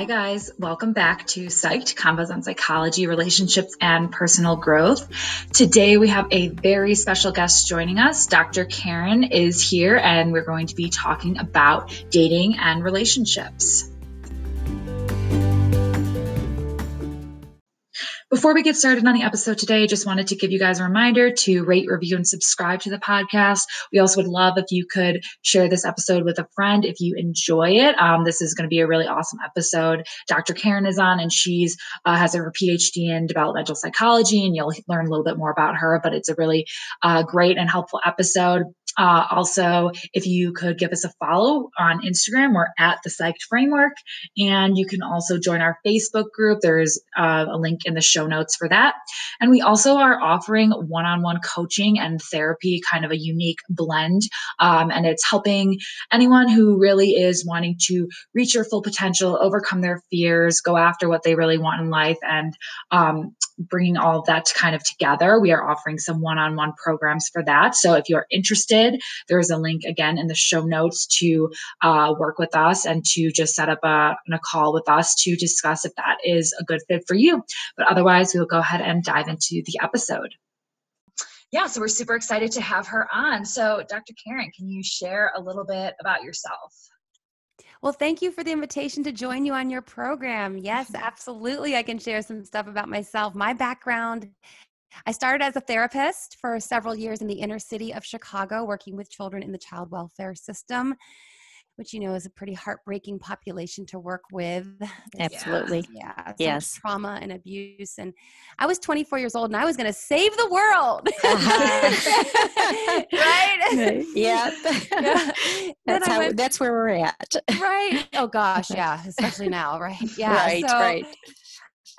Hi, guys. Welcome back to Psyched Convos on Psychology, Relationships, and Personal Growth. Today, we have a very special guest joining us. Dr. Karen is here, and we're going to be talking about dating and relationships. Before we get started on the episode today, I just wanted to give you guys a reminder to rate, review, and subscribe to the podcast. We also would love if you could share this episode with a friend if you enjoy it. Um, this is going to be a really awesome episode. Dr. Karen is on, and she's uh, has her PhD in developmental psychology, and you'll learn a little bit more about her. But it's a really uh, great and helpful episode. Uh, also, if you could give us a follow on Instagram, we're at the Psyched Framework. And you can also join our Facebook group. There's uh, a link in the show notes for that. And we also are offering one on one coaching and therapy, kind of a unique blend. Um, and it's helping anyone who really is wanting to reach their full potential, overcome their fears, go after what they really want in life, and um, bringing all of that kind of together. We are offering some one on one programs for that. So if you're interested, there is a link again in the show notes to uh, work with us and to just set up a, a call with us to discuss if that is a good fit for you. But otherwise, we'll go ahead and dive into the episode. Yeah, so we're super excited to have her on. So, Dr. Karen, can you share a little bit about yourself? Well, thank you for the invitation to join you on your program. Yes, absolutely. I can share some stuff about myself. My background I started as a therapist for several years in the inner city of Chicago, working with children in the child welfare system which you know is a pretty heartbreaking population to work with. Absolutely. Yeah. yeah yes. Trauma and abuse. And I was 24 years old and I was going to save the world. Uh-huh. right? Yeah. yeah. That's how, went, that's where we're at. right. Oh gosh. Yeah. Especially now. Right. Yeah. Right. So, right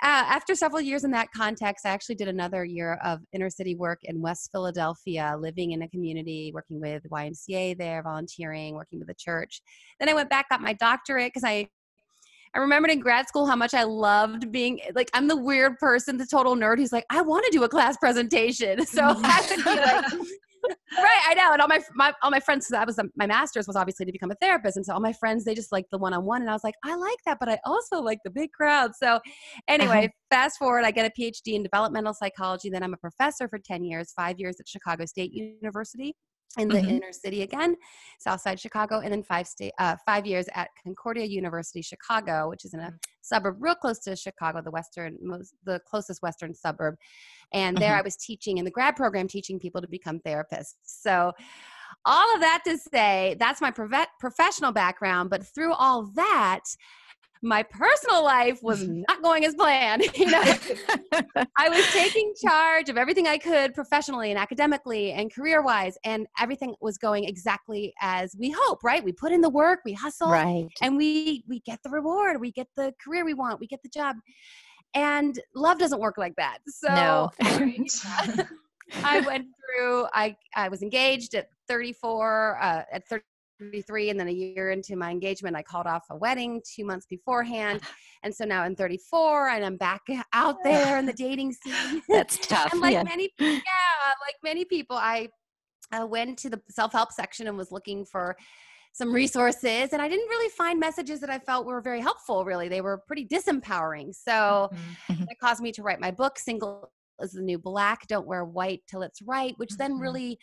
uh, after several years in that context, I actually did another year of inner city work in West Philadelphia, living in a community, working with YMCA there, volunteering, working with the church. Then I went back, got my doctorate because I I remembered in grad school how much I loved being like I'm the weird person, the total nerd who's like, I want to do a class presentation. So I be like right, I know. And all my, my all my friends, that was my master's was obviously to become a therapist, and so all my friends they just like the one on one, and I was like, I like that, but I also like the big crowd. So anyway, uh-huh. fast forward, I get a PhD in developmental psychology. Then I'm a professor for ten years, five years at Chicago State University in the mm-hmm. inner city again, Southside Chicago, and then five state uh, five years at Concordia University Chicago, which is in a mm-hmm. suburb real close to Chicago, the western most the closest western suburb. And there mm-hmm. I was teaching in the grad program, teaching people to become therapists. So all of that to say, that's my prof- professional background. But through all that, my personal life was not going as planned. You know, I was taking charge of everything I could professionally and academically and career wise, and everything was going exactly as we hope. Right? We put in the work, we hustle, right, and we we get the reward, we get the career we want, we get the job. And love doesn't work like that. So no. I went through. I I was engaged at 34. Uh, at 30 33 and then a year into my engagement i called off a wedding two months beforehand and so now i'm 34 and i'm back out there in the dating scene that's tough and like yeah. many yeah like many people i I went to the self-help section and was looking for some resources and i didn't really find messages that i felt were very helpful really they were pretty disempowering so mm-hmm. it caused me to write my book single is the new black don't wear white till it's right which then mm-hmm. really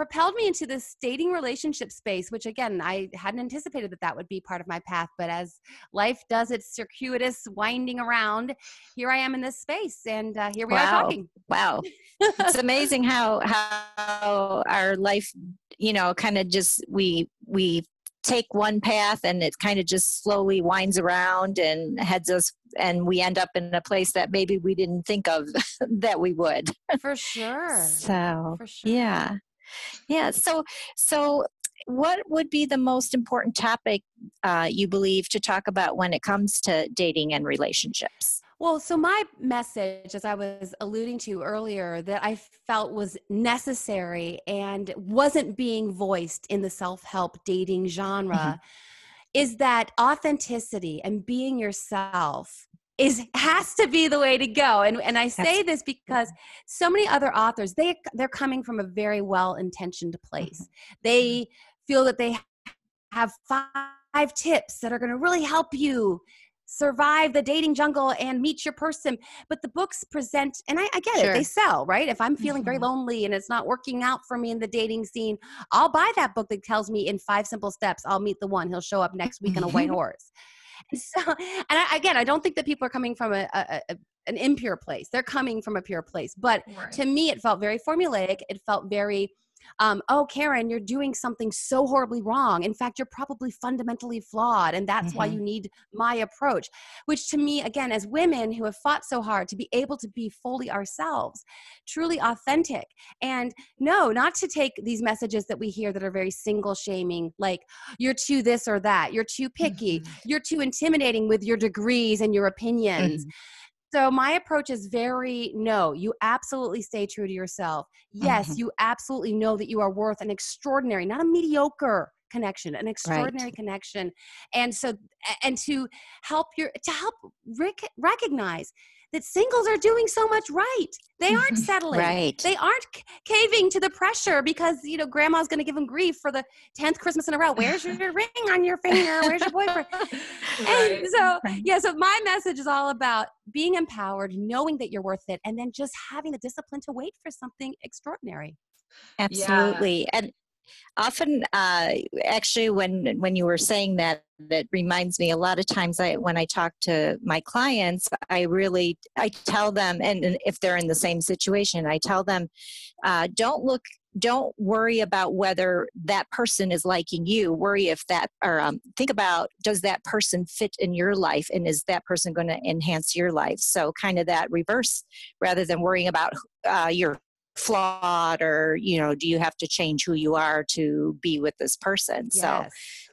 propelled me into this dating relationship space which again i hadn't anticipated that that would be part of my path but as life does its circuitous winding around here i am in this space and uh, here we wow. are talking. Wow. It's amazing how how our life you know kind of just we we take one path and it kind of just slowly winds around and heads us and we end up in a place that maybe we didn't think of that we would. For sure. So for sure. yeah yeah. So, so what would be the most important topic uh, you believe to talk about when it comes to dating and relationships? Well, so my message, as I was alluding to earlier, that I felt was necessary and wasn't being voiced in the self help dating genre mm-hmm. is that authenticity and being yourself is has to be the way to go and and i say this because so many other authors they they're coming from a very well intentioned place mm-hmm. they feel that they have five tips that are going to really help you survive the dating jungle and meet your person. But the books present, and I, I get Sure. it, they sell, right? If I'm feeling very Mhm. lonely and it's not working out for me in the dating scene, I'll buy that book that tells me in five simple steps, I'll meet the one. He'll show up next week on a white horse. And so, and I, again, I don't think that people are coming from a, a, a an impure place. They're coming from a pure place. But Right. to me, it felt very formulaic. It felt very, um, oh, Karen, you're doing something so horribly wrong. In fact, you're probably fundamentally flawed. And that's why Mhm. you need my approach. Which to me, again, as women who have fought so hard to be able to be fully ourselves, truly authentic. And no, not to take these messages that we hear that are very single shaming, like you're too this or that, you're too picky, Mhm. you're too intimidating with your degrees and your opinions. So my approach is very no, you absolutely stay true to yourself. Yes, Mhm. you absolutely know that you are worth an extraordinary, not a mediocre connection, an extraordinary connection. And so and to help your to help rec- recognize that singles are doing so much right. They aren't mm-hmm. settling. Right. They aren't c- caving to the pressure because you know grandma's going to give them grief for the 10th Christmas in a row. Where's your ring on your finger? Where's your boyfriend? Right. And so, yeah, so my message is all about being empowered, knowing that you're worth it, and then just having the discipline to wait for something extraordinary. Absolutely. And often uh, actually when when you were saying that that reminds me a lot of times I when I talk to my clients I really I tell them and, and if they're in the same situation I tell them uh, don't look don't worry about whether that person is liking you. Worry if that or um, think about does that person fit in your life and is that person going to enhance your life? So kind of that reverse rather than worrying about uh, your flawed or you know do you have to change who you are to be with this person? So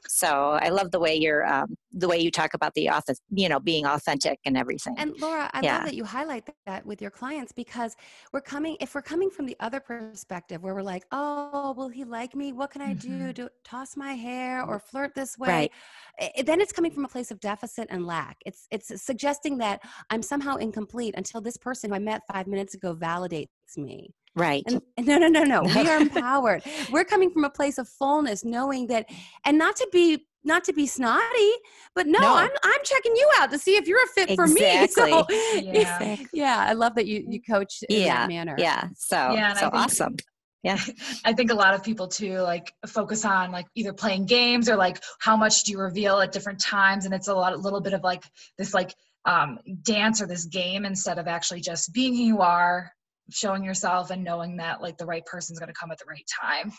so i love the way you're um, the way you talk about the author you know being authentic and everything And Laura, I Yeah. love that you highlight that with your clients because we're coming, if we're coming from the other perspective where we're like, oh, will he like me? What can I do? Mhm. Do toss my hair or flirt this way? Right. I- then it's coming from a place of deficit and lack. It's it's suggesting that I'm somehow incomplete until this person who I met five minutes ago validates me. right And, and no, no, no, no. We are empowered. We're coming from a place of fullness, knowing that, and not to be not to be snotty, but no, No. I'm I'm checking you out to see if you're a fit for me. So, Yeah. yeah, I love that you you coach in Yeah, that manner. yeah so Yeah, so think- awesome Yeah. I think a lot of people too like focus on like either playing games or like how much do you reveal at different times and it's a lot a little bit of like this like um dance or this game instead of actually just being who you are showing yourself and knowing that like the right person's going to come at the right time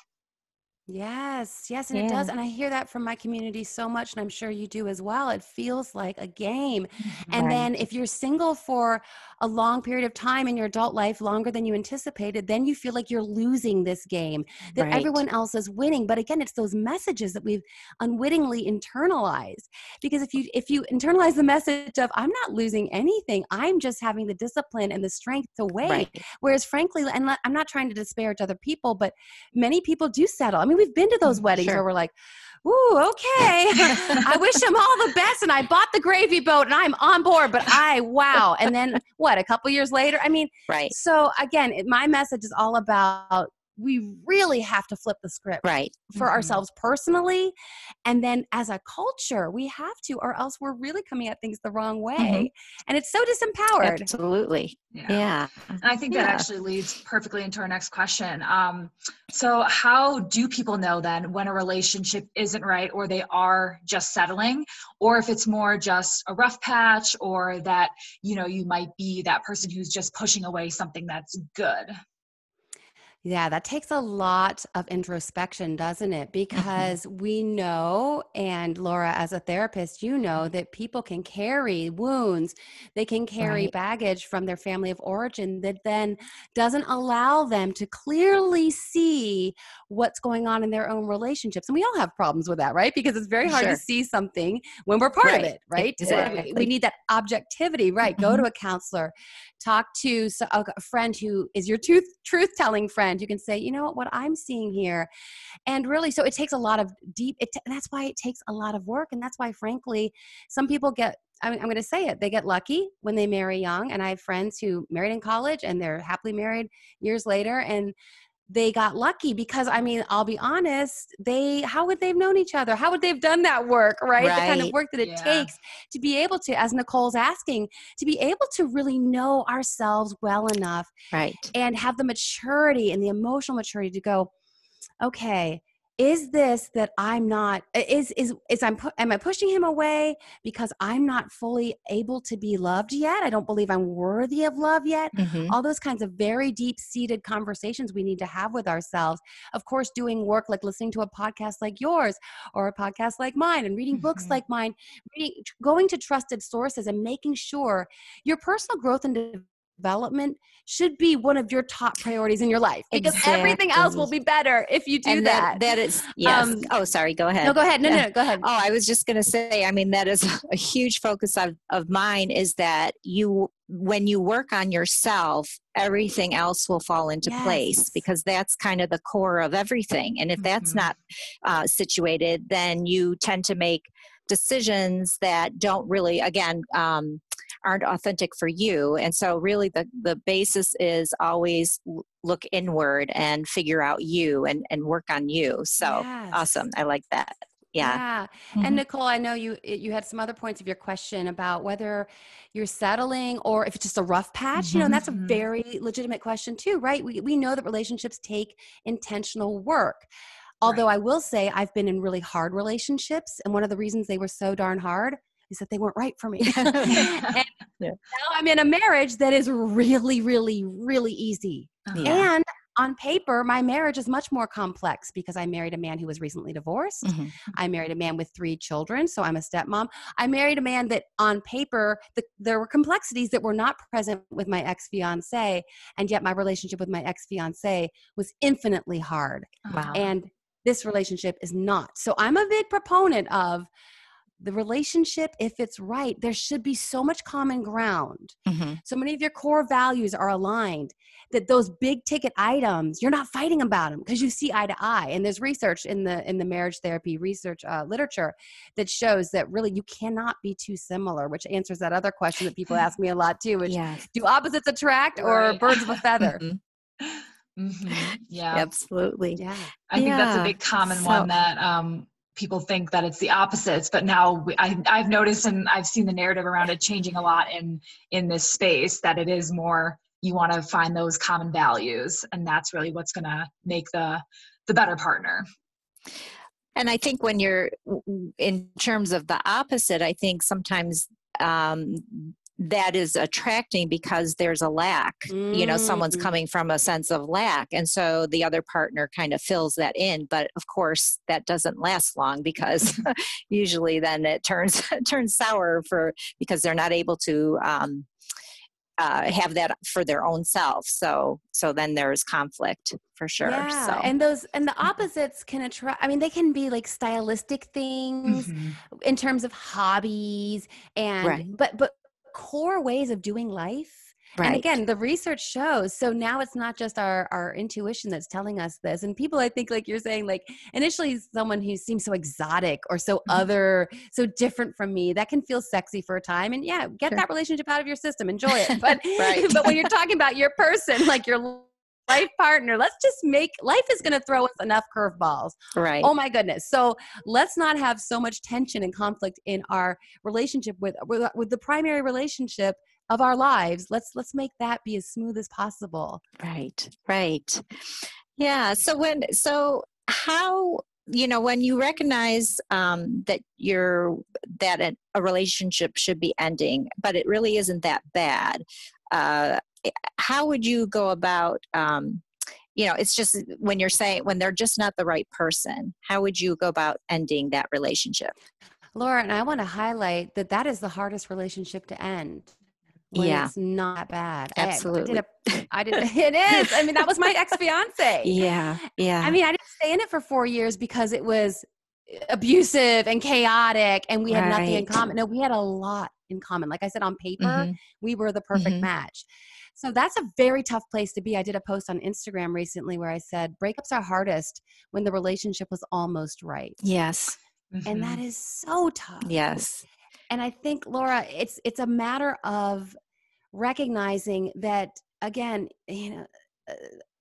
Yes, yes, and it does. And I hear that from my community so much, and I'm sure you do as well. It feels like a game. And Right. then if you're single for a long period of time in your adult life, longer than you anticipated, then you feel like you're losing this game, that Right. everyone else is winning. But again, it's those messages that we've unwittingly internalized. Because if you if you internalize the message of I'm not losing anything, I'm just having the discipline and the strength to wait. right Whereas frankly, and I'm not trying to disparage other people, but many people do settle. I mean, we've been to those Mhm, weddings sure. where we're like, Ooh, okay. I wish them all the best. And I bought the gravy boat and I'm on board, but I, wow. And then what, a couple years later? I mean, right so again, it, my message is all about we really have to flip the script right for Mhm. ourselves personally. And then as a culture, we have to, or else we're really coming at things the wrong way. Mm-hmm. And it's so disempowered. absolutely yeah And I think that Yeah. actually leads perfectly into our next question. Um, so, how do people know then when a relationship isn't right or they are just settling, or if it's more just a rough patch, or that you know you might be that person who's just pushing away something that's good? Yeah, that takes a lot of introspection, doesn't it? Mm-hmm. Because we know, and Laura, as a therapist, you know mm-hmm. that people can carry wounds, they can carry Right. baggage from their family of origin that then doesn't allow them to clearly see what's going on in their own relationships. And we all have problems with that, right? Because it's very hard Sure. to see something when we're part of it, right? Uh, exactly. We need that objectivity, right? Go Mm-hmm. to a counselor, talk to a friend who is your truth telling friend you can say you know what what i'm seeing here and really so it takes a lot of deep it that's why it takes a lot of work and that's why frankly some people get I mean, I'm going to say it. They get lucky when they marry young, and I have friends who married in college and they're happily married years later, and they got lucky because I mean, I'll be honest, they how would they've known each other? How would they've done that work, right? right. The kind of work that it yeah. takes to be able to, as Nicole's asking, to be able to really know ourselves well enough. Right. And have the maturity and the emotional maturity to go, okay, is this that i'm not is is is i'm am i pushing him away because i'm not fully able to be loved yet i don't believe i'm worthy of love yet mm-hmm. all those kinds of very deep seated conversations we need to have with ourselves of course doing work like listening to a podcast like yours or a podcast like mine and reading mm-hmm. books like mine reading going to trusted sources and making sure your personal growth and development should be one of your top priorities in your life because exactly. everything else will be better if you do and that. that. That is yes. Um, oh, sorry. Go ahead. No, go ahead. No, no, no go ahead. Oh, I was just going to say. I mean, that is a huge focus of of mine is that you when you work on yourself, everything else will fall into yes. place because that's kind of the core of everything. And if that's mm-hmm. not uh, situated, then you tend to make decisions that don't really, again, um, aren't authentic for you. And so, really, the, the basis is always look inward and figure out you and, and work on you. So, yes. awesome. I like that. Yeah. yeah. Mm-hmm. And Nicole, I know you you had some other points of your question about whether you're settling or if it's just a rough patch, mm-hmm. you know, and that's a mm-hmm. very legitimate question too, right? We we know that relationships take intentional work. Although right. I will say I've been in really hard relationships and one of the reasons they were so darn hard is that they weren't right for me. and yeah. now I'm in a marriage that is really, really, really easy. Uh-huh. Yeah. And on paper, my marriage is much more complex because I married a man who was recently divorced. Mm-hmm. I married a man with three children, so I'm a stepmom. I married a man that on paper, the, there were complexities that were not present with my ex fiance, and yet my relationship with my ex fiance was infinitely hard. Wow. And this relationship is not. So I'm a big proponent of the relationship, if it's right, there should be so much common ground. Mm-hmm. So many of your core values are aligned that those big ticket items, you're not fighting about them because you see eye to eye. And there's research in the in the marriage therapy research uh, literature that shows that really you cannot be too similar, which answers that other question that people ask me a lot too, which yes. do opposites attract or right. birds of a feather? mm-hmm. Mm-hmm. Yeah, absolutely. Yeah, I think that's a big common so, one that um, people think that it's the opposites but now we, I, i've noticed and i've seen the narrative around it changing a lot in in this space that it is more you want to find those common values and that's really what's going to make the the better partner. And i think when you're in terms of the opposite i think sometimes um, that is attracting because there's a lack mm. you know someone's mm. coming from a sense of lack and so the other partner kind of fills that in but of course that doesn't last long because usually then it turns turns sour for because they're not able to um, uh, have that for their own self so so then there's conflict for sure yeah, so and those and the opposites can attract i mean they can be like stylistic things mm-hmm. in terms of hobbies and right. but but core ways of doing life Right. And again, the research shows. So now it's not just our our intuition that's telling us this. And people, I think, like you're saying, like initially someone who seems so exotic or so mm-hmm. other, so different from me, that can feel sexy for a time. And yeah, get sure. that relationship out of your system, enjoy it. But but when you're talking about your person, like your life partner. Let's just make life is going to throw us enough curveballs. Right. Oh my goodness. So let's not have so much tension and conflict in our relationship with with, with the primary relationship of our lives. Let's let's make that be as smooth as possible. Right. Right. Yeah. So when so how you know when you recognize um, that you're that a, a, relationship should be ending but it really isn't that bad uh, how would you go about um, you know it's just when you're saying when they're just not the right person how would you go about ending that relationship? Laura and i want to highlight that that is the hardest relationship to end yeah. it's not bad. Absolutely I, I, did a, I did it is. I mean that was my ex-fiance. Yeah yeah. I mean i didn't stay in it for four years because it was abusive and chaotic and we had right. nothing in common no we had a lot in common like i said on paper mm-hmm. we were the perfect mm-hmm. match so that's a very tough place to be. I did a post on Instagram recently where I said breakups are hardest when the relationship was almost right. Yes. Mm-hmm. And that mm-hmm. so tough. Yes. And I think Laura, it's it's a matter of recognizing that again, you know, uh,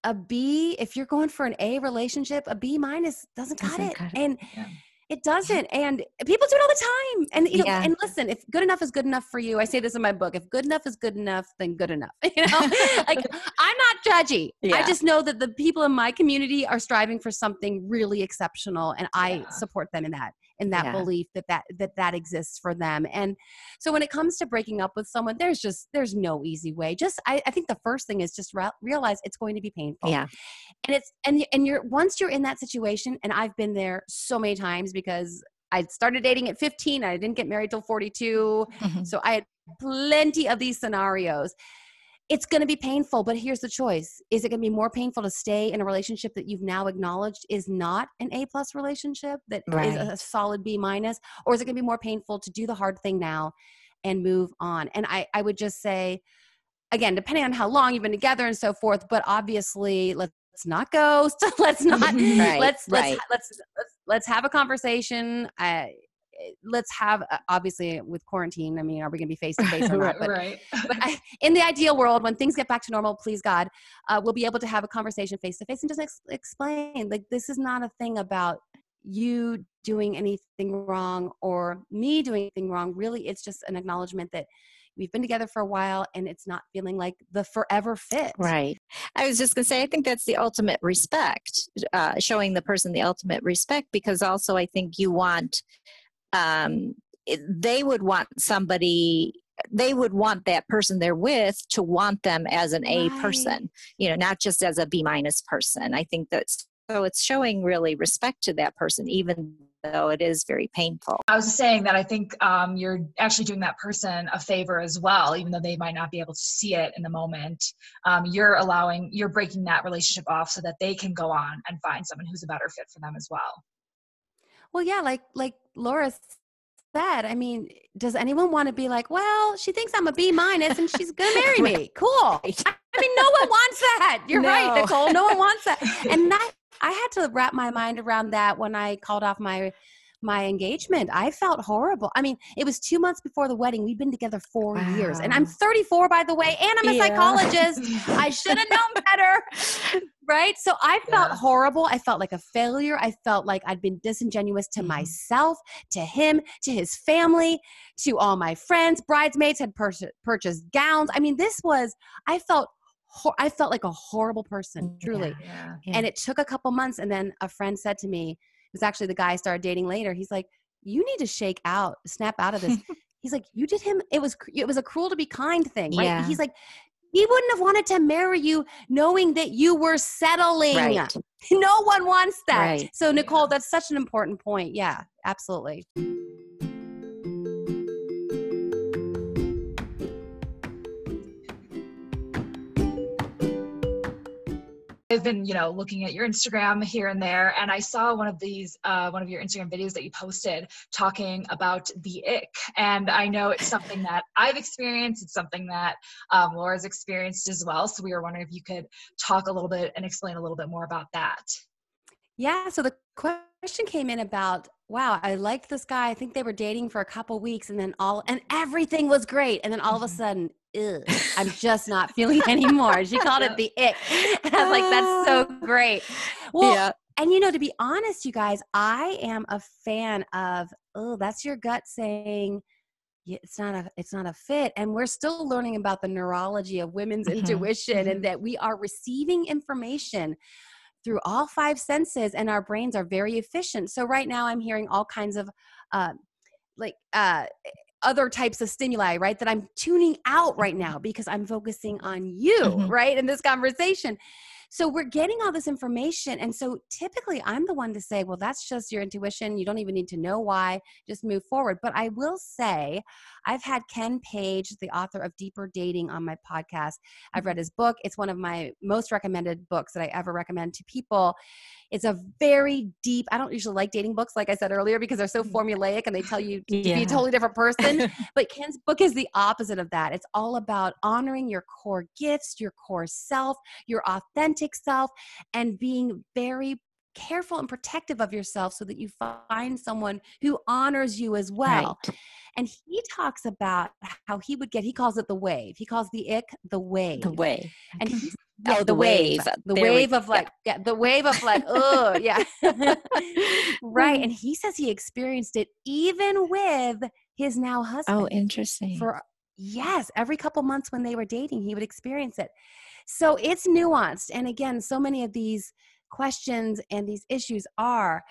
a B, if you're going for an A relationship, a B minus doesn't cut Doesn't it. cut it. And Yeah. it doesn't. And people do it all the time. And you know, Yeah. and listen, if good enough is good enough for you, I say this in my book, if good enough is good enough, then good enough. You know, like I'm not judgy. I just know that the people in my community are striving for something really exceptional and I Yeah. support them in that in that Yeah. belief that that that that exists for them and so when it comes to breaking up with someone there's just there's no easy way just i, I think the first thing is just re- realize it's going to be painful Yeah. and it's and and you're once you're in that situation and i've been there so many times because i started dating at 15 i didn't get married till 42 Mhm. so i had plenty of these scenarios it's going to be painful but here's the choice. Is it going to be more painful to stay in a relationship that you've now acknowledged is not an a plus relationship that is Right. a solid b minus? Or is it going to be more painful to do the hard thing now and move on? And i i would just say again depending on how long you've been together and so forth but obviously let's not ghost. Let's not Right, let's let's right. let's let's let's have a conversation. Uh, let's have uh, obviously with quarantine i mean are we going to be face to face or not but right. but I, in the ideal world, when things get back to normal, please God, uh, we'll be able to have a conversation face to face and just ex- explain like this is not a thing about you doing anything wrong or me doing anything wrong. Really, it's just an acknowledgement that we've been together for a while and it's not feeling like the forever fit. Right. I was just going to say, I think that's the ultimate respect, uh, showing the person the ultimate respect, because also I think you want, um, they would want somebody, they would want that person they're with to want them as an A Right. person, you know, not just as a B minus person. I think that's, so it's showing really respect to that person, even though it is very painful. I was just saying that I think um, you're actually doing that person a favor as well, even though they might not be able to see it in the moment. Um, you're allowing, you're breaking that relationship off so that they can go on and find someone who's a better fit for them as well. Well, yeah, like like Laura said, I mean, does anyone want to be like, well, she thinks I'm a B minus and she's gonna marry me? Cool. I mean, no one wants that. You're right, No. Nicole. No one wants that. And that I had to wrap my mind around that when I called off my my engagement. I felt horrible. I mean, it was two months before the wedding. We'd been together four years, and I'm 34, by the way, and I'm a Yeah. psychologist. I should have known better. Right. So I felt Yeah. horrible. I felt like a failure. I felt like I'd been disingenuous to Mhm. myself, to him, to his family, to all my friends. Bridesmaids had pur- purchased gowns. I mean, this was, I felt, hor- I felt like a horrible person, truly. Yeah. Yeah. And it took a couple months. And then a friend said to me, it was actually the guy I started dating later. He's like, you need to shake out, snap out of this. He's like, you did him. It was, it was a cruel to be kind thing, right? Yeah. He's like, he wouldn't have wanted to marry you knowing that you were settling. Right. No one wants that. Right. So, Nicole, that's such an important point. Yeah, absolutely. I've been, you know, looking at your Instagram here and there, and I saw one of these, uh, one of your Instagram videos that you posted talking about the ick. And I know it's something that I've experienced. It's something that um, Laura's experienced as well. So we were wondering if you could talk a little bit and explain a little bit more about that. Yeah. So the question came in about, wow, I liked this guy. I think they were dating for a couple weeks, and then all, and everything was great, and then all of a Mhm. sudden, Ugh, I'm just not feeling anymore. She called it the ick. And I was like, that's so great. Well, yeah. and you know, to be honest, you guys, I am a fan of, oh, that's your gut saying it's not a it's not a fit. And we're still learning about the neurology of women's Mhm. intuition and that we are receiving information through all five senses and our brains are very efficient. So right now I'm hearing all kinds of uh, like uh other types of stimuli, right? That I'm tuning out right now because I'm focusing on you, Mhm. right? In this conversation. So we're getting all this information. And so typically I'm the one to say, well, that's just your intuition. You don't even need to know why. Just move forward. But I will say, I've had Ken Page, the author of Deeper Dating, on my podcast. I've read his book. It's one of my most recommended books that I ever recommend to people. It's a very deep, I don't usually like dating books, like I said earlier, because they're so Mhm. formulaic and they tell you to be a totally different person. but Ken's book is the opposite of that. It's all about honoring your core gifts, your core self, your authentic self, and being very careful and protective of yourself so that you find someone who honors you as well. Right. And he talks about how he would get, he calls it the wave. He calls the ick the wave. The way. And he oh, the, wave. wave. The there wave we, of like, yeah. yeah. the wave of like, oh, yeah. right. And he says he experienced it even with his now oh, husband. Oh, interesting. For yes, every couple months when they were dating, he would experience it. So it's nuanced. And again, so many of these questions and these issues are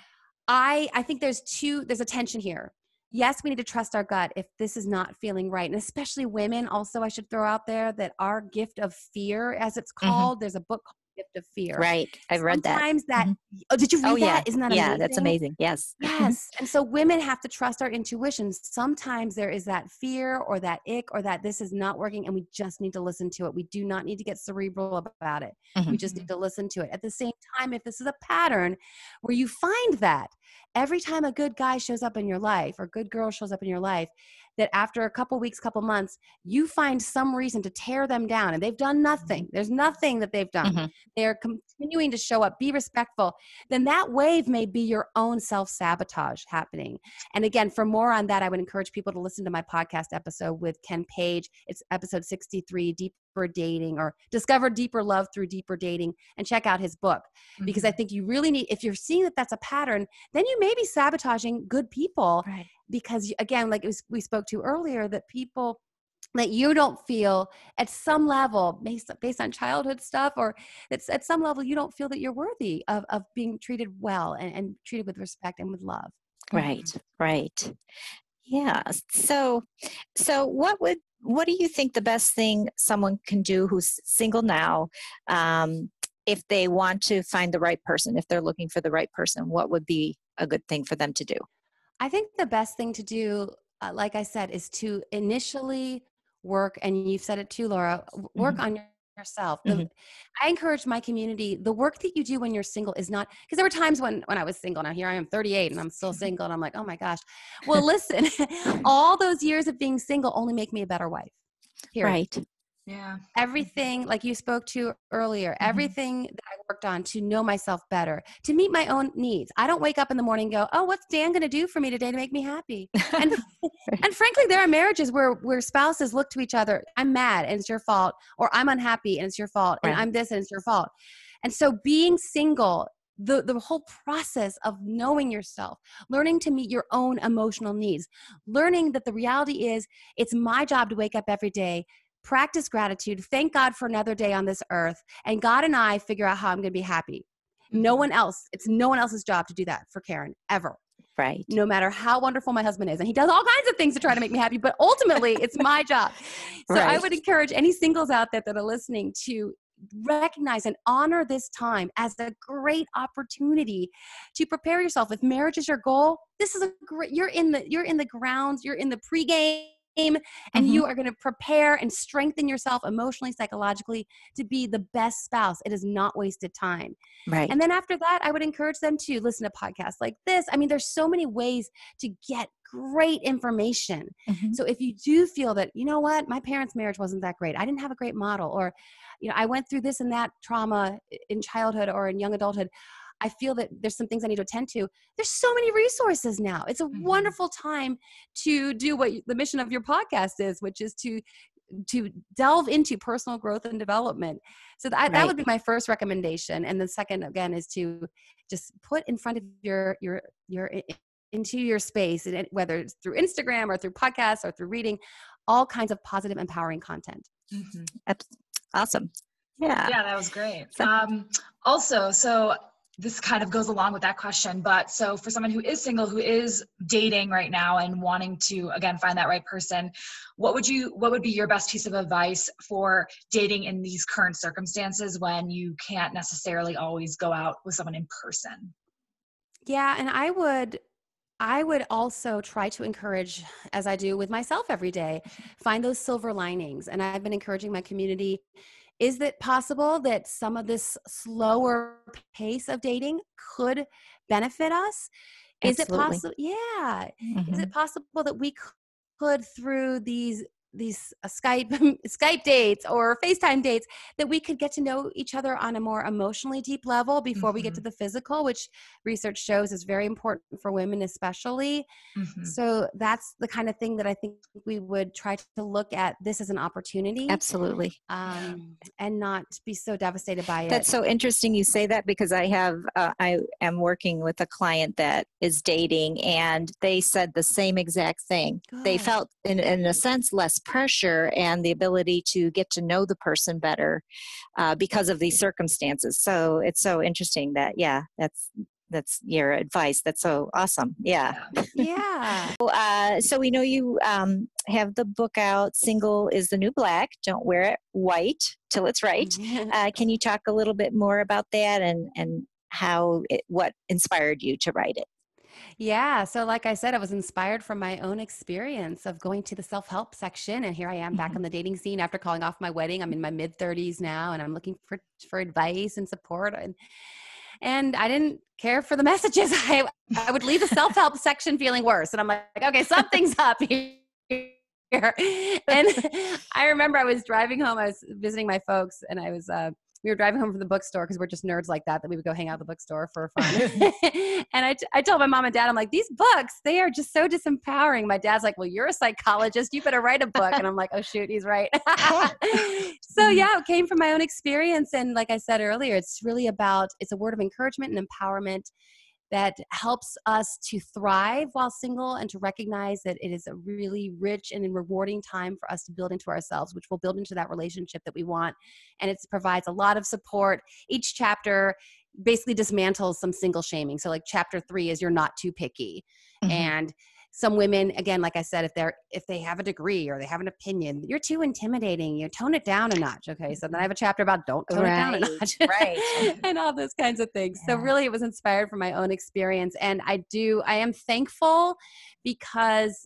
I I think there's two there's a tension here yes, we need to trust our gut if this is not feeling right. And especially women, also, I should throw out there that our gift of fear, as it's mm-hmm. called, mm-hmm. there's a book called gift of fear. Right. I've read that. Sometimes that, mm-hmm. oh, did you read oh, that? Yeah. Isn't that yeah, amazing? that's amazing. Yes. Yes. and so women have to trust our intuition. Sometimes there is that fear or that ick or that this is not working and we just need to listen to it. We do not need to get cerebral about it. Mm-hmm. We just need to listen to it. At the same time, if this is a pattern where you find that every time a good guy shows up in your life or good girl shows up in your life that after a couple weeks couple months you find some reason to tear them down and they've done nothing. Mm-hmm. there's nothing that they've done. Mm-hmm. they're continuing to show up. Be respectful. Then that wave may be your own self-sabotage happening. And again for more on that i would encourage people to listen to my podcast episode with ken page. It's episode 63 deeper dating or discover deeper love through deeper dating and check out his book. Mm-hmm. because i think you really need if you're seeing that that's a pattern then you may be sabotaging good people right because again like was, we spoke to earlier that people that you don't feel at some level based, based on childhood stuff or it's at some level you don't feel that you're worthy of, of being treated well and, and treated with respect and with love. Right mm-hmm. right. Yeah so so what would what do you think the best thing someone can do who's single now um, if they want to find the right person if they're looking for the right person what would be a good thing for them to do I think the best thing to do, uh, like I said, is to initially work, and you've said it too, Laura, work mm-hmm. on yourself. The, mm-hmm. I encourage my community, the work that you do when you're single is not, because there were times when, when I was single, now here I am 38 and I'm still single and I'm like, oh my gosh. Well, listen, all those years of being single only make me a better wife. Period. Right. Yeah. Everything, like you spoke to earlier, mm-hmm. everything that I worked on to know myself better, to meet my own needs. I don't wake up in the morning and go, "Oh, what's Dan going to do for me today to make me happy?" And and frankly, there are marriages where where spouses look to each other, "I'm mad and it's your fault," or "I'm unhappy and it's your fault," and "I'm this and it's your fault." And so being single the, the whole process of knowing yourself, learning to meet your own emotional needs, learning that the reality is it's my job to wake up every day, practice gratitude, thank God for another day on this earth, and God and I figure out how I'm going to be happy. No mm-hmm. one else, it's no one else's job to do that for Karen, ever. Right. No matter how wonderful my husband is. And he does all kinds of things to try to make me happy, but ultimately it's my job. So right. I would encourage any singles out there that are listening to recognize and honor this time as a great opportunity to prepare yourself if marriage is your goal this is a great you're in the you're in the grounds you're in the pregame and mm-hmm. you are going to prepare and strengthen yourself emotionally, psychologically to be the best spouse. It is not wasted time. Right. And then after that, I would encourage them to listen to podcasts like this. I mean, there's so many ways to get great information. Mm-hmm. So if you do feel that, you know what, my parents' marriage wasn't that great, I didn't have a great model, or, you know, I went through this and that trauma in childhood or in young adulthood. I feel that there's some things I need to attend to. There's so many resources now. It's a mm-hmm. wonderful time to do what the mission of your podcast is, which is to to delve into personal growth and development. So that, right. that would be my first recommendation. And the second again is to just put in front of your your your into your space, and whether it's through Instagram or through podcasts or through reading, all kinds of positive, empowering content. Mm-hmm. That's awesome. Yeah. Yeah, that was great. Um, also, so this kind of goes along with that question but so for someone who is single who is dating right now and wanting to again find that right person what would you what would be your best piece of advice for dating in these current circumstances when you can't necessarily always go out with someone in person yeah and i would I would also try to encourage, as I do with myself every day, find those silver linings. And I've been encouraging my community is it possible that some of this slower pace of dating could benefit us? Is it possible? Yeah. Mm-hmm. Is it possible that we could, through these these uh, Skype Skype dates or FaceTime dates that we could get to know each other on a more emotionally deep level before mm-hmm. we get to mm-hmm. the physical, which research shows is very important for women especially. Mm-hmm. So that's the kind of thing that I think we would try to look at this as an opportunity. Absolutely. Um, and not be so devastated by it. That's so interesting you say that because I have uh, I am working with a client that is dating and they said the same exact thing. Good. They felt in, in a sense less pressure and the ability to get to know the person better uh, because of these circumstances. So it's so interesting that, yeah, that's that's your advice. That's so awesome. Yeah. Yeah. so, uh, so we know you um, have the book out. Single is the new black. Don't wear it white till it's right. Uh, can you talk a little bit more about that and and how it, what inspired you to write it? Yeah. So, like I said, I was inspired from my own experience of going to the self help section. And here I am back mm-hmm. on the dating scene after calling off my wedding. I'm in my mid 30s now and I'm looking for, for advice and support. And, and I didn't care for the messages. I, I would leave the self help section feeling worse. And I'm like, okay, something's up here. And I remember I was driving home, I was visiting my folks, and I was uh, we were driving home from the bookstore because we're just nerds like that that we would go hang out at the bookstore for fun. And I, t- I told my mom and dad i'm like these books they are just so disempowering. My dad's like well you're a psychologist you better write a book. And i'm like oh shoot he's right. So yeah it came from my own experience and like i said earlier it's really about it's a word of encouragement and empowerment that helps us to thrive while single and to recognize that it is a really rich and rewarding time for us to build into ourselves, which will build into that relationship that we want. And it provides a lot of support. Each chapter basically dismantles some single shaming. So, like, chapter three is you're not too picky. Mm-hmm. And some women again like i said if they're if they have a degree or they have an opinion you're too intimidating you tone it down a notch okay so then i mm-hmm. have a chapter about don't tone right. it down a notch right and all those kinds of things yeah. so really it was inspired from my own experience and i do i am thankful because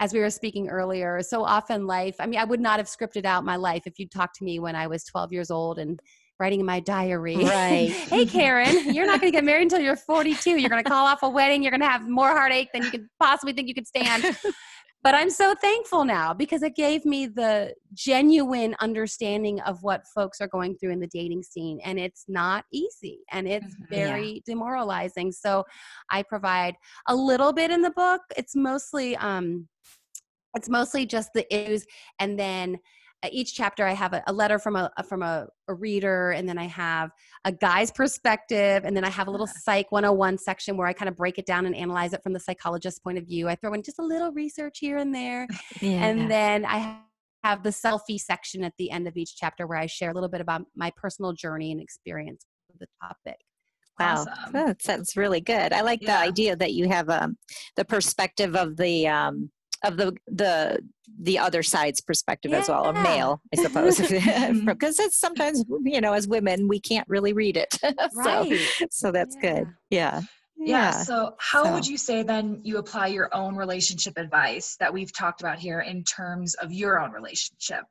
as we were speaking earlier so often life i mean i would not have scripted out my life if you'd talked to me when i was 12 years old and writing in my diary. Right. hey, Karen, you're not going to get married until you're 42. You're going to call off a wedding. You're going to have more heartache than you could possibly think you could stand. but I'm so thankful now because it gave me the genuine understanding of what folks are going through in the dating scene. And it's not easy and it's mm-hmm. very yeah. demoralizing. So I provide a little bit in the book. It's mostly, um, it's mostly just the issues and then each chapter i have a, a letter from a from a, a, reader and then i have a guy's perspective and then i have a little psych 101 section where i kind of break it down and analyze it from the psychologist's point of view i throw in just a little research here and there yeah. and then i have the selfie section at the end of each chapter where i share a little bit about my personal journey and experience with the topic Wow, awesome. that sounds really good. I like yeah. the idea that you have um, the perspective of the um, of the the the other side's perspective yeah. as well, a male, I suppose, because it's sometimes you know as women we can't really read it, right. so so that's yeah. good. Yeah. Yeah. yeah. So, how so. would you say then you apply your own relationship advice that we've talked about here in terms of your own relationship?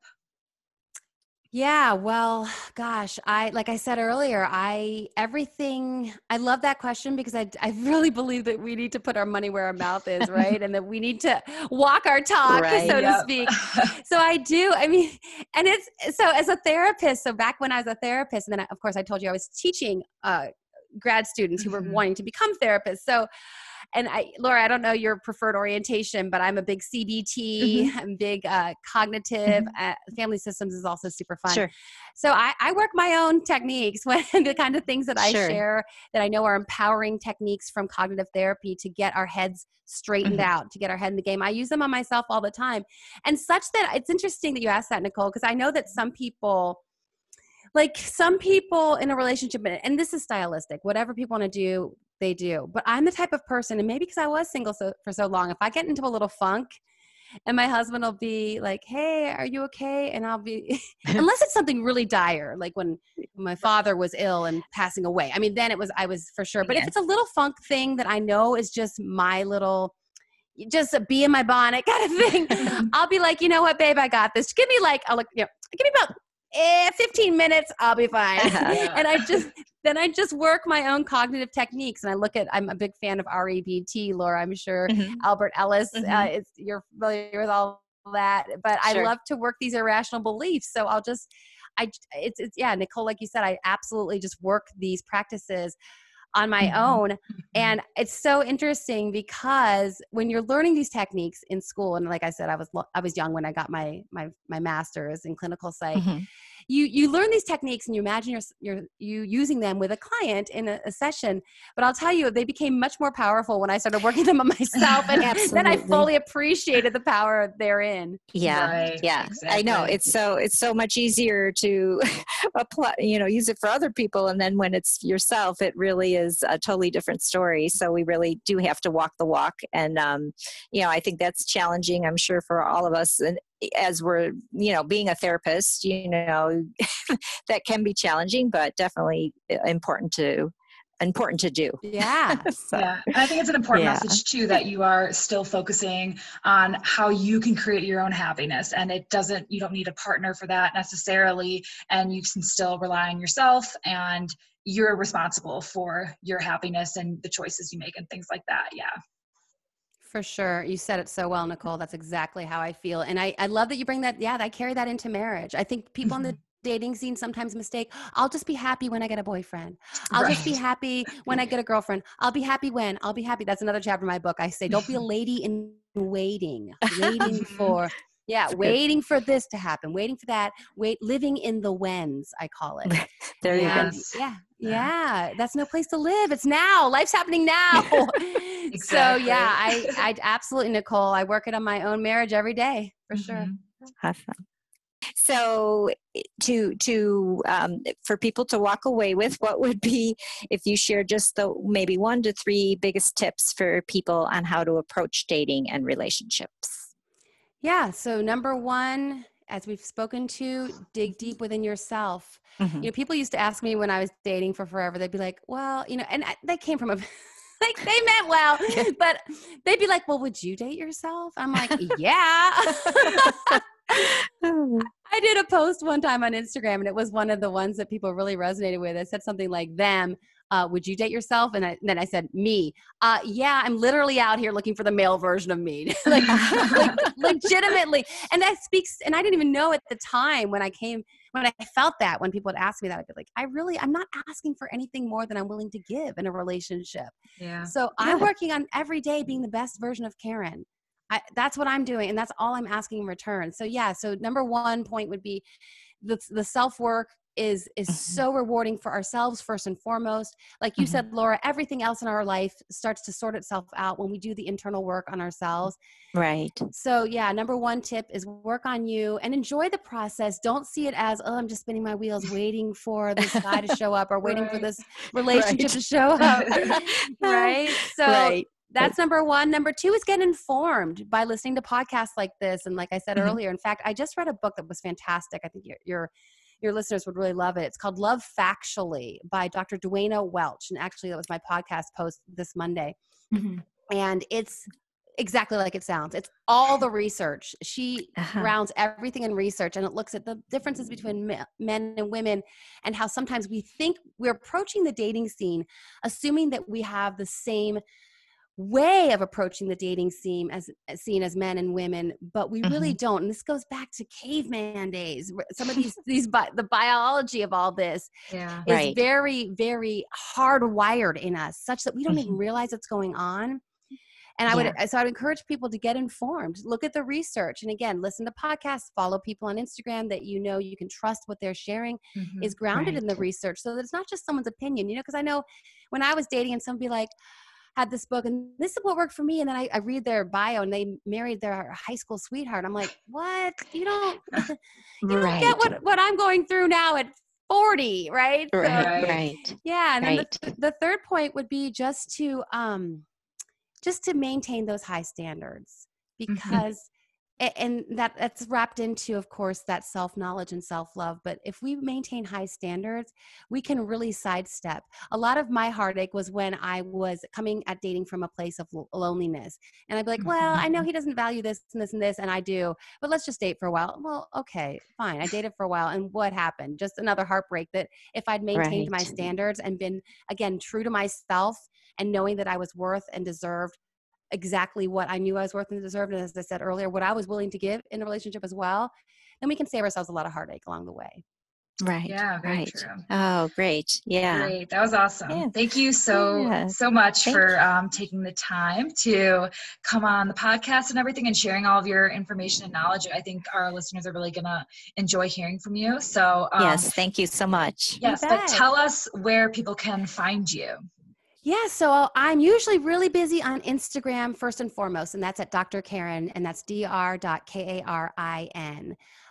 Yeah, well, gosh, I like I said earlier, I everything I love that question because I I really believe that we need to put our money where our mouth is, right? and that we need to walk our talk, right, so yep. to speak. so I do. I mean, and it's so as a therapist, so back when I was a therapist and then I, of course I told you I was teaching uh grad students who were mm-hmm. wanting to become therapists. So and I, Laura, I don't know your preferred orientation, but I'm a big CBT. Mm-hmm. I'm big uh, cognitive. Mm-hmm. Uh, family systems is also super fun. Sure. So I, I work my own techniques when the kind of things that I sure. share that I know are empowering techniques from cognitive therapy to get our heads straightened mm-hmm. out, to get our head in the game. I use them on myself all the time, and such that it's interesting that you asked that, Nicole, because I know that some people like some people in a relationship and this is stylistic whatever people want to do they do. But I'm the type of person, and maybe because I was single so, for so long, if I get into a little funk, and my husband will be like, "Hey, are you okay?" and I'll be, unless it's something really dire, like when my father was ill and passing away. I mean, then it was I was for sure. But yes. if it's a little funk thing that I know is just my little just a bee in my bonnet kind of thing. I'll be like, you know what, babe, I got this. Give me like, I'll look, you know, give me about eh, 15 minutes, I'll be fine. And I just, then I just work my own cognitive techniques. And I look at, I'm a big fan of REBT, Laura, I'm sure mm-hmm. Albert Ellis, uh, mm-hmm. uh, is, you're familiar with all that, but Sure. I love to work these irrational beliefs. So I'll just, I, it's, it's, yeah, Nicole, like you said, I absolutely just work these practices on my Mhm. own. Mhm. And it's so interesting because when you're learning these techniques in school, and like I said, I was, I was young when I got my my my master's in clinical psych. You you learn these techniques and you imagine you're, you're you using them with a client in a, a session. But I'll tell you, they became much more powerful when I started working them on myself, and then I fully appreciated the power therein. Yeah. Right, yeah i know it's so it's so much easier to apply you know use it for other people and then when it's yourself it really is a totally different story so we really do have to walk the walk and um you know i think that's challenging i'm sure for all of us and as we're you know being a therapist you know that can be challenging but definitely uh, important to important to do Yeah. so, Yeah, and I think it's an important Yeah. message too that you are still focusing on how you can create your own happiness, and it doesn't. You don't need a partner for that necessarily, and you can still rely on yourself, and you're responsible for your happiness and the choices you make and things like that. Yeah. For sure. You said it so well, Nicole. That's exactly how I feel. And I, I love that you bring that. Yeah, I carry that into marriage. I think people in the mm-hmm. dating scene sometimes mistake, I'll just be happy when I get a boyfriend. I'll just be happy when I get a girlfriend. I'll be happy when. I'll be happy. That's another chapter in my book. I say, don't be a lady in waiting, waiting for, yeah, good. waiting for this to happen, waiting for that, wait, living in the whens, I call it. there you go yeah, yeah, that's no place to live. It's now. Life's happening now. So yeah, I, I absolutely, Nicole. I work it on my own marriage every day for sure. Mhm. Awesome. So to to um, for people to walk away with, what would be if you share just the maybe one to three biggest tips for people on how to approach dating and relationships? Yeah. So number one, as we've spoken to, dig deep within yourself. Mhm. You know, people used to ask me when I was dating for forever. They'd be like, "Well, you know," and I, they came from a. Like they meant well, but they'd be like, "Well, would you date yourself?" I'm like, "Yeah." I did a post one time on Instagram, and it was one of the ones that people really resonated with. I said something like, "Them, uh, would you date yourself?" And, I, and then I said, "Me, uh, yeah, I'm literally out here looking for the male version of me, like, like legitimately." And that speaks. And I didn't even know at the time when I came when I felt that when people would ask me that, I'd be like, "I really, I'm not asking for anything more than I'm willing to give in a relationship." Yeah. So I'm working on every day being the best version of Karin. I, that's what I'm doing, and that's all I'm asking in return. So yeah, so number one point would be the the self work is is Mhm. so rewarding for ourselves first and foremost. Like you Mhm. said, Laura, everything else in our life starts to sort itself out when we do the internal work on ourselves. Right. So yeah, number one tip is work on you and enjoy the process. Don't see it as oh, I'm just spinning my wheels waiting for this guy to show up or waiting for this relationship Right. to show up. right? So right. that's number one. Number two is get informed by listening to podcasts like this. And like I said Mhm. earlier, in fact, I just read a book that was fantastic. I think your your your listeners would really love it. It's called Love Factually by Dr. Duana Welch. And actually, that was my podcast post this Monday. Mhm. And it's exactly like it sounds. It's all the research. She Uh-huh. grounds everything in research and it looks at the differences between men and women and how sometimes we think we're approaching the dating scene assuming that we have the same way of approaching the dating scene as as scene as men and women but we really don't and this goes back to caveman days some of these these bi- the biology of all this Yeah. is Right. very very hardwired in us such that we don't even Mhm. realize what's going on and i would so i'd encourage people to get informed look at the research and again listen to podcasts follow people on instagram that you know you can trust what they're sharing Mhm. is grounded in the research so that it's not just someone's opinion you know because i know when i was dating and somebody like had this book and this is what worked for me and then I, I read their bio and they married their high school sweetheart i'm like what you don't you don't right. get what, what i'm going through now at 40 right So- right. Right. Right. yeah and then Right. the, the third point would be just to um just to maintain those high standards because a- and that that's wrapped into of course that self-knowledge and self-love but if we maintain high standards we can really sidestep. A lot of my heartache was when i was coming at dating from a place of loneliness and i'd be like well i know mm-hmm. he doesn't value this and this and this and i do but let's just date for a while. Well okay fine i dated for a while and what happened? Just another heartbreak that if i'd maintained my standards and been again true to myself and knowing that i was worth and deserved exactly what I knew I was worth and deserved, and as I said earlier, what I was willing to give in a relationship as well, then we can save ourselves a lot of heartache along the way. Right. Yeah, very right. true. Oh, great. Yeah. Great. That was awesome. Yeah. Thank you so Yeah. so much Thank for um, taking the time to come on the podcast and everything and sharing all of your information and knowledge. I think our listeners are really gonna enjoy hearing from you. So um, yes. Thank you so much. yes, but bet. tell us where people can find you. Yeah, so I'm usually really busy on Instagram first and foremost, and that's at Dr. Karin, and that's dr.karin.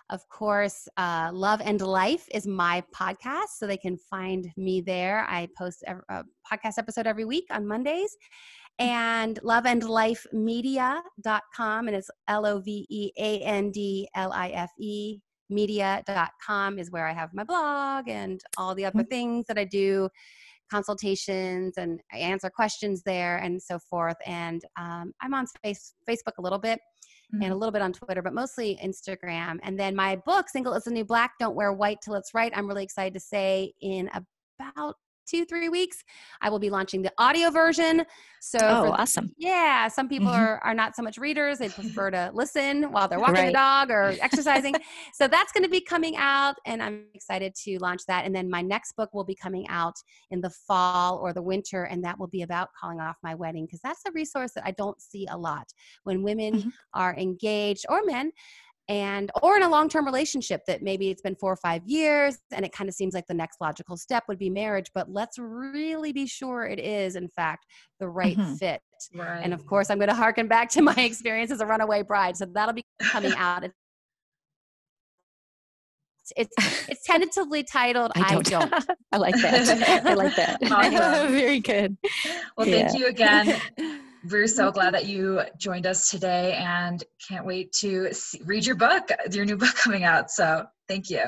Of course, uh, Love and Life is my podcast, so they can find me there. I post a, a podcast episode every week on Mondays. And loveandlifemedia.com, and it's L O V E A N D L I F E media.com is where I have my blog and all the other things that I do consultations and I answer questions there and so forth. And um, I'm on face, Facebook a little bit and a little bit on Twitter, but mostly Instagram. And then my book, Single is the New Black, Don't Wear White Till It's Right. I'm really excited to say in about two, three weeks, I will be launching the audio version. So, Oh, awesome. yeah, some people Mhm. are, are not so much readers. They prefer to listen while they're walking the dog or exercising. so that's going to be coming out, and I'm excited to launch that. And then my next book will be coming out in the fall or the winter, and that will be about calling off my wedding because that's a resource that I don't see a lot when women Mhm. are engaged or men and or in a long-term relationship that maybe it's been four or five years and it kind of seems like the next logical step would be marriage but let's really be sure it is in fact the right Mhm. fit Right. and of course i'm going to harken back to my experience as a runaway bride so that'll be coming out It's- it's it's tentatively titled i don't, I like that. I like that. Awesome. Very good. well, Yeah. thank you again. We're so glad that you joined us today and can't wait to see, read your book, your new book coming out. So thank you.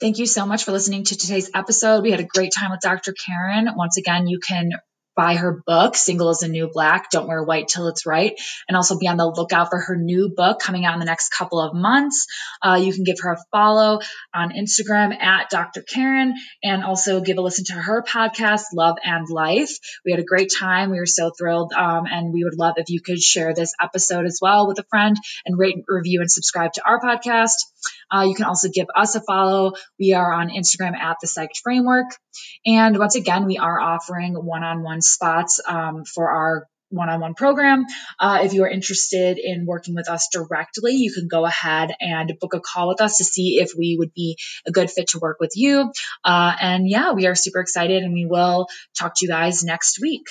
Thank you so much for listening to today's episode. We had a great time with Dr. Karin. Once again, you can buy her book, Single is a New Black, Don't Wear White Till It's Right, and also be on the lookout for her new book coming out in the next couple of months. Uh, you can give her a follow on Instagram at Dr. Karin and also give a listen to her podcast, Love and Life. We had a great time. We were so thrilled. Um, and we would love if you could share this episode as well with a friend and rate, review, and subscribe to our podcast. Uh, you can also give us a follow. We are on Instagram at the Psyched Framework. And once again, we are offering one on one spots um, for our one on one program. Uh, if you are interested in working with us directly, you can go ahead and book a call with us to see if we would be a good fit to work with you. Uh, and yeah, we are super excited and we will talk to you guys next week.